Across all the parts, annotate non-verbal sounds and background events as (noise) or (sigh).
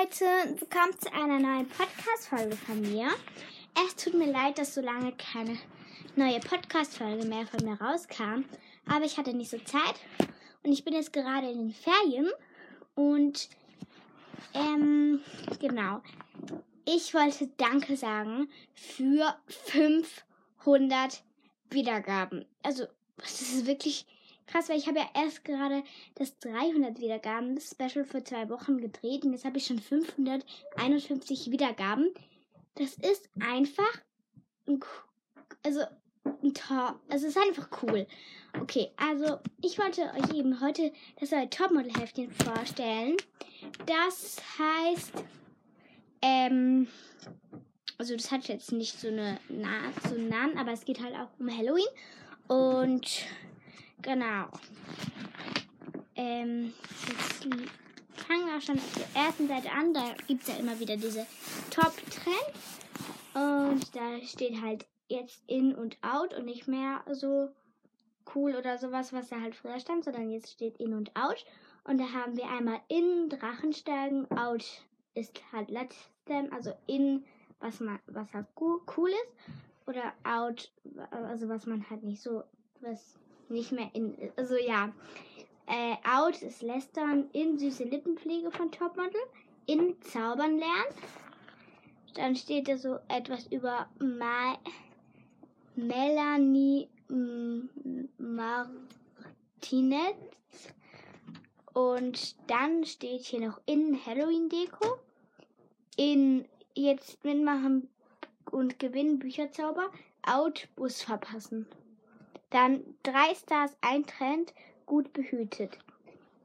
Leute, willkommen zu einer neuen Podcast-Folge von mir. Es tut mir leid, dass so lange keine neue Podcast-Folge mehr von mir rauskam, aber ich hatte nicht so Zeit und ich bin jetzt gerade in den Ferien und ähm, genau. Ich wollte Danke sagen für 500 Wiedergaben. Also, das ist wirklich krass, weil ich habe ja erst gerade das 300 Wiedergaben Special für zwei Wochen gedreht und jetzt habe ich schon 551 Wiedergaben. Das ist einfach ein, also ein Top, also es ist einfach cool. Okay, also ich wollte euch eben heute das neue Topmodel-Heftchen vorstellen. Das heißt, ähm, also das hat jetzt nicht so eine Na so einen Namen, aber es geht halt auch um Halloween und Genau. Ähm, jetzt fangen wir schon auf der ersten Seite an. Da gibt es ja immer wieder diese Top-Trends. Und da steht halt jetzt in und out und nicht mehr so cool oder sowas, was da halt früher stand, sondern jetzt steht in und out. Und da haben wir einmal in Drachensteigen, out ist halt letztem, also in, was man, was halt cool ist, oder out, also was man halt nicht so, was nicht mehr in. Also ja. Äh, out ist Lästern, in süße Lippenpflege von Topmodel, in Zaubern lernen. Dann steht da so etwas über Ma Melanie Martinez. Und dann steht hier noch in Halloween-Deko. In jetzt mitmachen und gewinnen Bücherzauber. Out Bus verpassen. Dann drei Stars, ein Trend, gut behütet.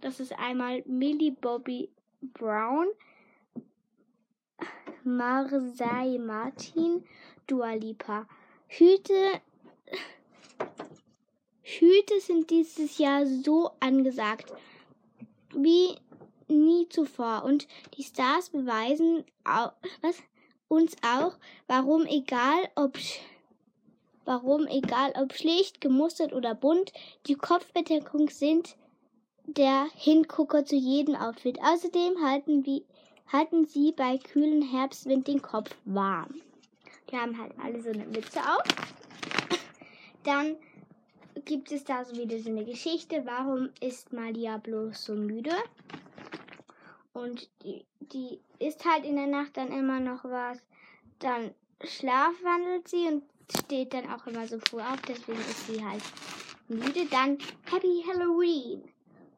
Das ist einmal Millie Bobby Brown, Marsai Martin, Dua Lipa. Hüte, Hüte sind dieses Jahr so angesagt wie nie zuvor. Und die Stars beweisen auch, was, uns auch, warum egal ob warum, egal ob schlicht, gemustert oder bunt, die Kopfbedeckung sind der Hingucker zu jedem Outfit. Außerdem halten, wie, halten sie bei kühlen Herbstwind den Kopf warm. Die haben halt alle so eine Mütze auf. Dann gibt es da so wieder so eine Geschichte. Warum ist Malia bloß so müde? Und die, die isst halt in der Nacht dann immer noch was. Dann schlafwandelt sie und steht dann auch immer so früh auf, deswegen ist sie halt müde. Dann Happy Halloween.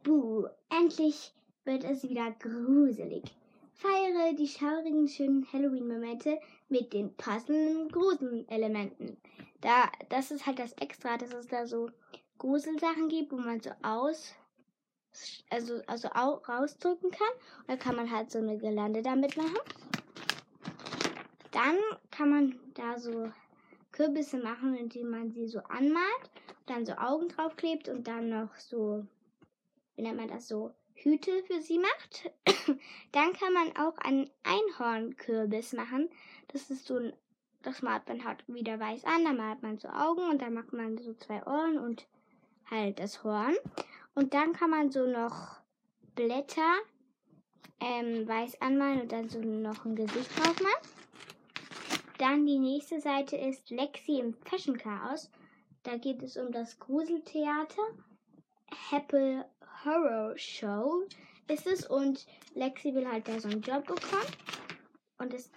Buh, endlich wird es wieder gruselig. Feiere die schaurigen, schönen Halloween-Momente mit den passenden Gruselelementen. Da, das ist halt das Extra, dass es da so Gruselsachen gibt, wo man so aus, also, also rausdrücken kann. Und da kann man halt so eine Gelande damit machen. Dann kann man da so Kürbisse machen, indem man sie so anmalt, dann so Augen draufklebt und dann noch so, wie nennt man das so, Hüte für sie macht. (coughs) dann kann man auch einen Einhornkürbis machen. Das ist so ein, das malt man halt wieder weiß an, dann malt man so Augen und dann macht man so zwei Ohren und halt das Horn. Und dann kann man so noch Blätter ähm, weiß anmalen und dann so noch ein Gesicht drauf machen. Dann die nächste Seite ist Lexi im Fashion Chaos. Da geht es um das Gruseltheater. Happy Horror Show ist es und Lexi will halt da so einen Job bekommen. Und das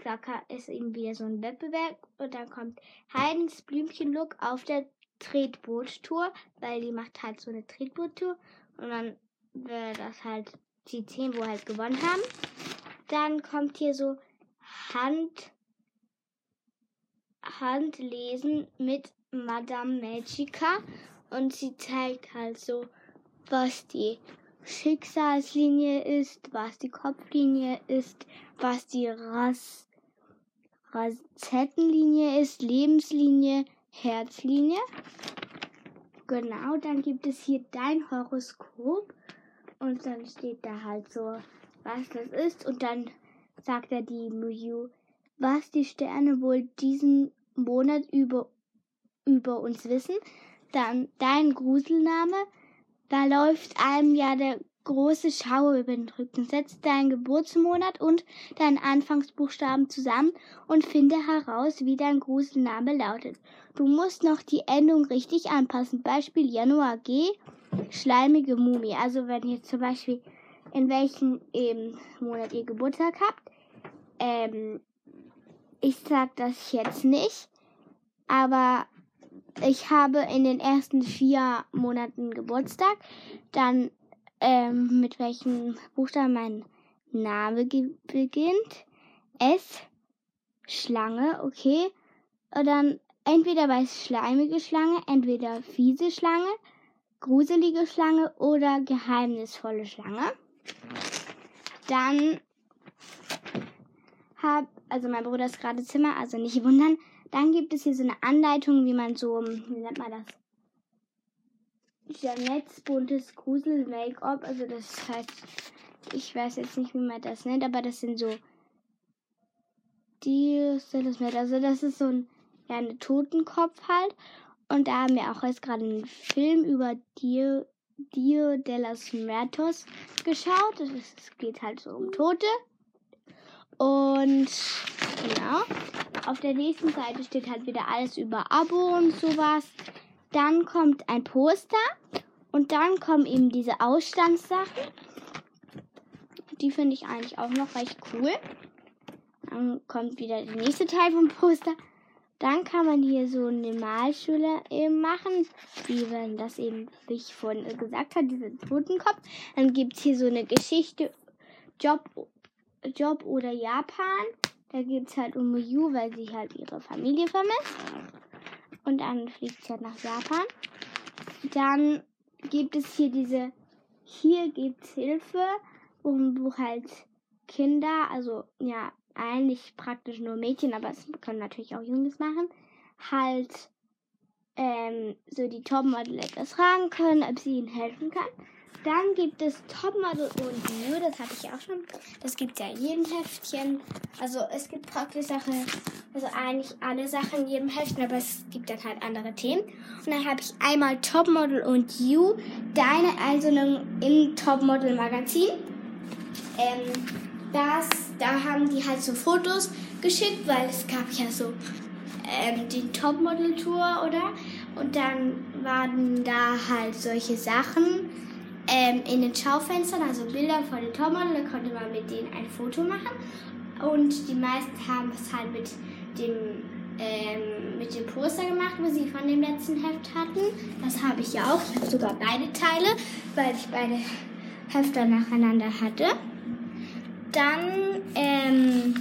ist eben wieder so ein Wettbewerb. Und dann kommt Heidens Blümchen-Look auf der Tretboot-Tour, weil die macht halt so eine Tretboot-Tour. Und dann wird das halt die 10, wo halt gewonnen haben. Dann kommt hier so Hand Handlesen mit Madame Magica und sie zeigt halt so, was die Schicksalslinie ist, was die Kopflinie ist, was die Ras Rasettenlinie ist, Lebenslinie, Herzlinie. Genau, dann gibt es hier dein Horoskop und dann steht da halt so, was das ist und dann sagt er die Muju, was die Sterne wohl diesen Monat über, über uns wissen. Dann dein Gruselname. Da läuft einem ja der große Schauer über den Rücken. Setze deinen Geburtsmonat und deinen Anfangsbuchstaben zusammen und finde heraus, wie dein Gruselname lautet. Du musst noch die Endung richtig anpassen. Beispiel Januar G, schleimige Mumie. Also wenn ihr zum Beispiel in welchem eben Monat ihr Geburtstag habt, ähm, ich sag das jetzt nicht, aber ich habe in den ersten vier Monaten Geburtstag. Dann ähm, mit welchem Buchstaben mein Name beginnt. S, Schlange, okay. Und dann entweder bei schleimige Schlange, entweder fiese Schlange, gruselige Schlange oder geheimnisvolle Schlange. Dann hab, also mein Bruder ist gerade Zimmer, also nicht wundern. Dann gibt es hier so eine Anleitung, wie man so, wie nennt man das? Jeanettes buntes Grusel-Make-up. Also das heißt, ich weiß jetzt nicht, wie man das nennt, aber das sind so die Also das ist so ein, ja, eine Totenkopf halt. Und da haben wir auch jetzt gerade einen Film über Dio, Dio de los Muertos geschaut. Es geht halt so um Tote. Und genau. Auf der nächsten Seite steht halt wieder alles über Abo und sowas. Dann kommt ein Poster und dann kommen eben diese Ausstandssachen. Die finde ich eigentlich auch noch recht cool. Dann kommt wieder der nächste Teil vom Poster. Dann kann man hier so eine Malschule eben machen, wie man das eben, wie ich vorhin gesagt habe, diesen Totenkopf. Dann gibt es hier so eine Geschichte, Job, Job oder Japan. Da geht es halt um Yu, weil sie halt ihre Familie vermisst. Und dann fliegt sie halt nach Japan. Dann gibt es hier diese, hier gibt es Hilfe, wo halt Kinder, also ja, eigentlich praktisch nur Mädchen, aber es können natürlich auch Jungs machen, halt ähm, so die Topmodel etwas fragen können, ob sie ihnen helfen kann. Dann gibt es Topmodel und You, das hatte ich auch schon. Das gibt ja in jedem Heftchen. Also es gibt praktisch Sachen, also eigentlich alle Sachen in jedem Heftchen, aber es gibt dann halt andere Themen. Und dann habe ich einmal Topmodel und You, deine Einsendung im Topmodel Magazin. Ähm, das, da haben die halt so Fotos geschickt, weil es gab ja so ähm, die Topmodel-Tour, oder? Und dann waren da halt solche Sachen ähm, in den Schaufenstern, also Bilder von den Topmodel, da konnte man mit denen ein Foto machen. Und die meisten haben es halt mit dem, ähm, mit dem Poster gemacht, was sie von dem letzten Heft hatten. Das habe ich ja auch. Ich habe sogar beide Teile, weil ich beide Hefte nacheinander hatte. Dann ähm,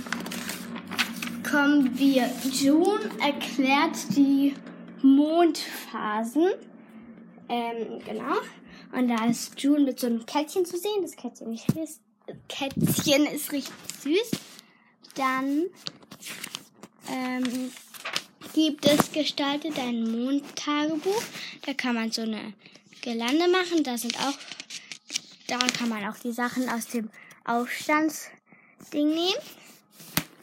kommen wir. June erklärt die Mondphasen. Ähm, genau. Und da ist June mit so einem Kätzchen zu sehen. Das Kätzchen ist, süß. Kätzchen ist richtig süß. Dann ähm, gibt es gestaltet ein Mondtagebuch. Da kann man so eine Gelande machen. Da sind auch, da kann man auch die Sachen aus dem Aufstandsding nehmen.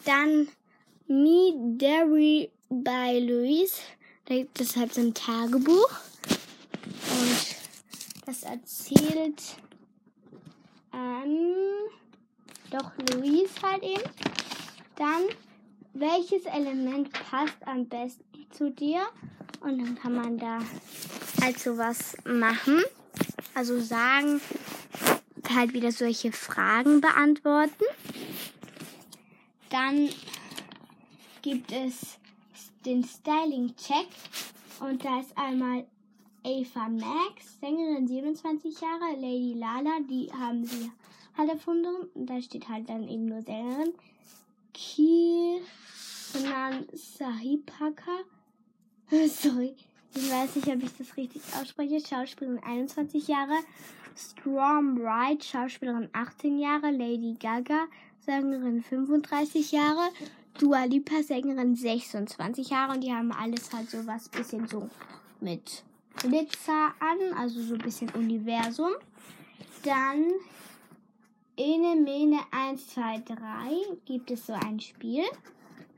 Dann Me Dairy by Louise. Das ist halt so ein Tagebuch. Und das erzählt ähm, doch Louise halt eben. Dann, welches Element passt am besten zu dir? Und dann kann man da halt sowas machen. Also sagen, halt wieder solche Fragen beantworten. Dann gibt es den Styling Check und da ist einmal Ava Max, Sängerin 27 Jahre, Lady Lala, die haben sie halt erfunden. Und da steht halt dann eben nur Sängerin. Kiran Sahipaka. (laughs) Sorry, ich weiß nicht, ob ich das richtig ausspreche. Schauspielerin 21 Jahre. Storm Wright, Schauspielerin 18 Jahre. Lady Gaga, Sängerin 35 Jahre. Dua Lipa, Sängerin 26 Jahre. Und die haben alles halt so was bisschen so mit Glitzer an, also so ein bisschen Universum. Dann Ene Mene 1, 2, 3 gibt es so ein Spiel.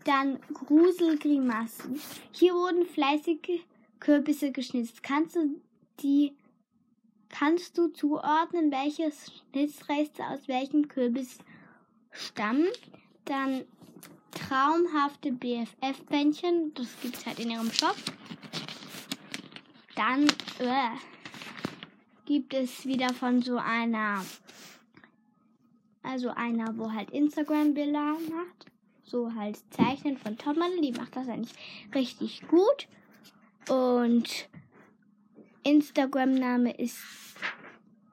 Dann Gruselgrimassen. Hier wurden fleißige Kürbisse geschnitzt. Kannst du die Kannst du zuordnen, welches Schnitzreste aus welchem Kürbis stammen? Dann traumhafte BFF-Bändchen, das gibt es halt in ihrem Shop. Dann äh, gibt es wieder von so einer, also einer, wo halt Instagram-Bilder macht. So halt Zeichnen von Topmodel, die macht das eigentlich richtig gut. Und Instagram-Name ist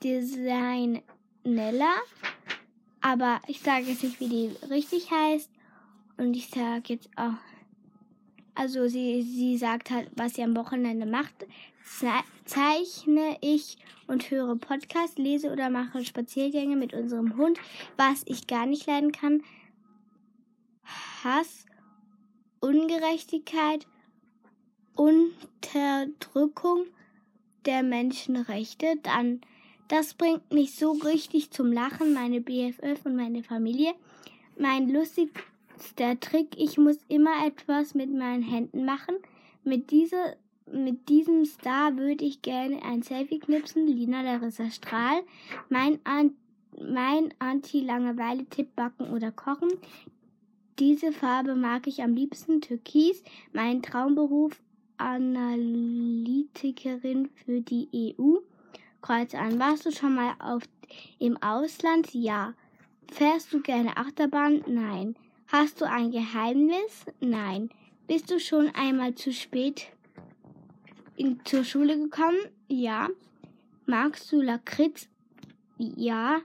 Designella. Aber ich sage jetzt nicht, wie die richtig heißt. Und ich sage jetzt auch, also sie, sie sagt halt, was sie am Wochenende macht. Zeichne ich und höre Podcast, lese oder mache Spaziergänge mit unserem Hund, was ich gar nicht leiden kann. Hass, Ungerechtigkeit, Unterdrückung der Menschenrechte, dann das bringt mich so richtig zum Lachen, meine BFF und meine Familie. Mein lustigster Trick, ich muss immer etwas mit meinen Händen machen. Mit, dieser, mit diesem Star würde ich gerne ein Selfie knipsen. Lina Larissa Strahl. Mein, An mein Anti-Langeweile-Tipp backen oder kochen. Diese Farbe mag ich am liebsten, Türkis. Mein Traumberuf, Analytikerin für die EU. Kreuz an. Warst du schon mal auf, im Ausland? Ja. Fährst du gerne Achterbahn? Nein. Hast du ein Geheimnis? Nein. Bist du schon einmal zu spät in, zur Schule gekommen? Ja. Magst du Lakritz? Ja.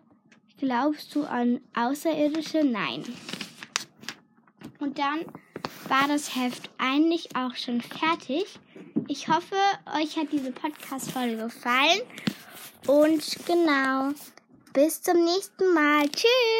Glaubst du an Außerirdische? Nein. Und dann war das Heft eigentlich auch schon fertig. Ich hoffe, euch hat diese Podcast-Folge gefallen. Und genau, bis zum nächsten Mal. Tschüss.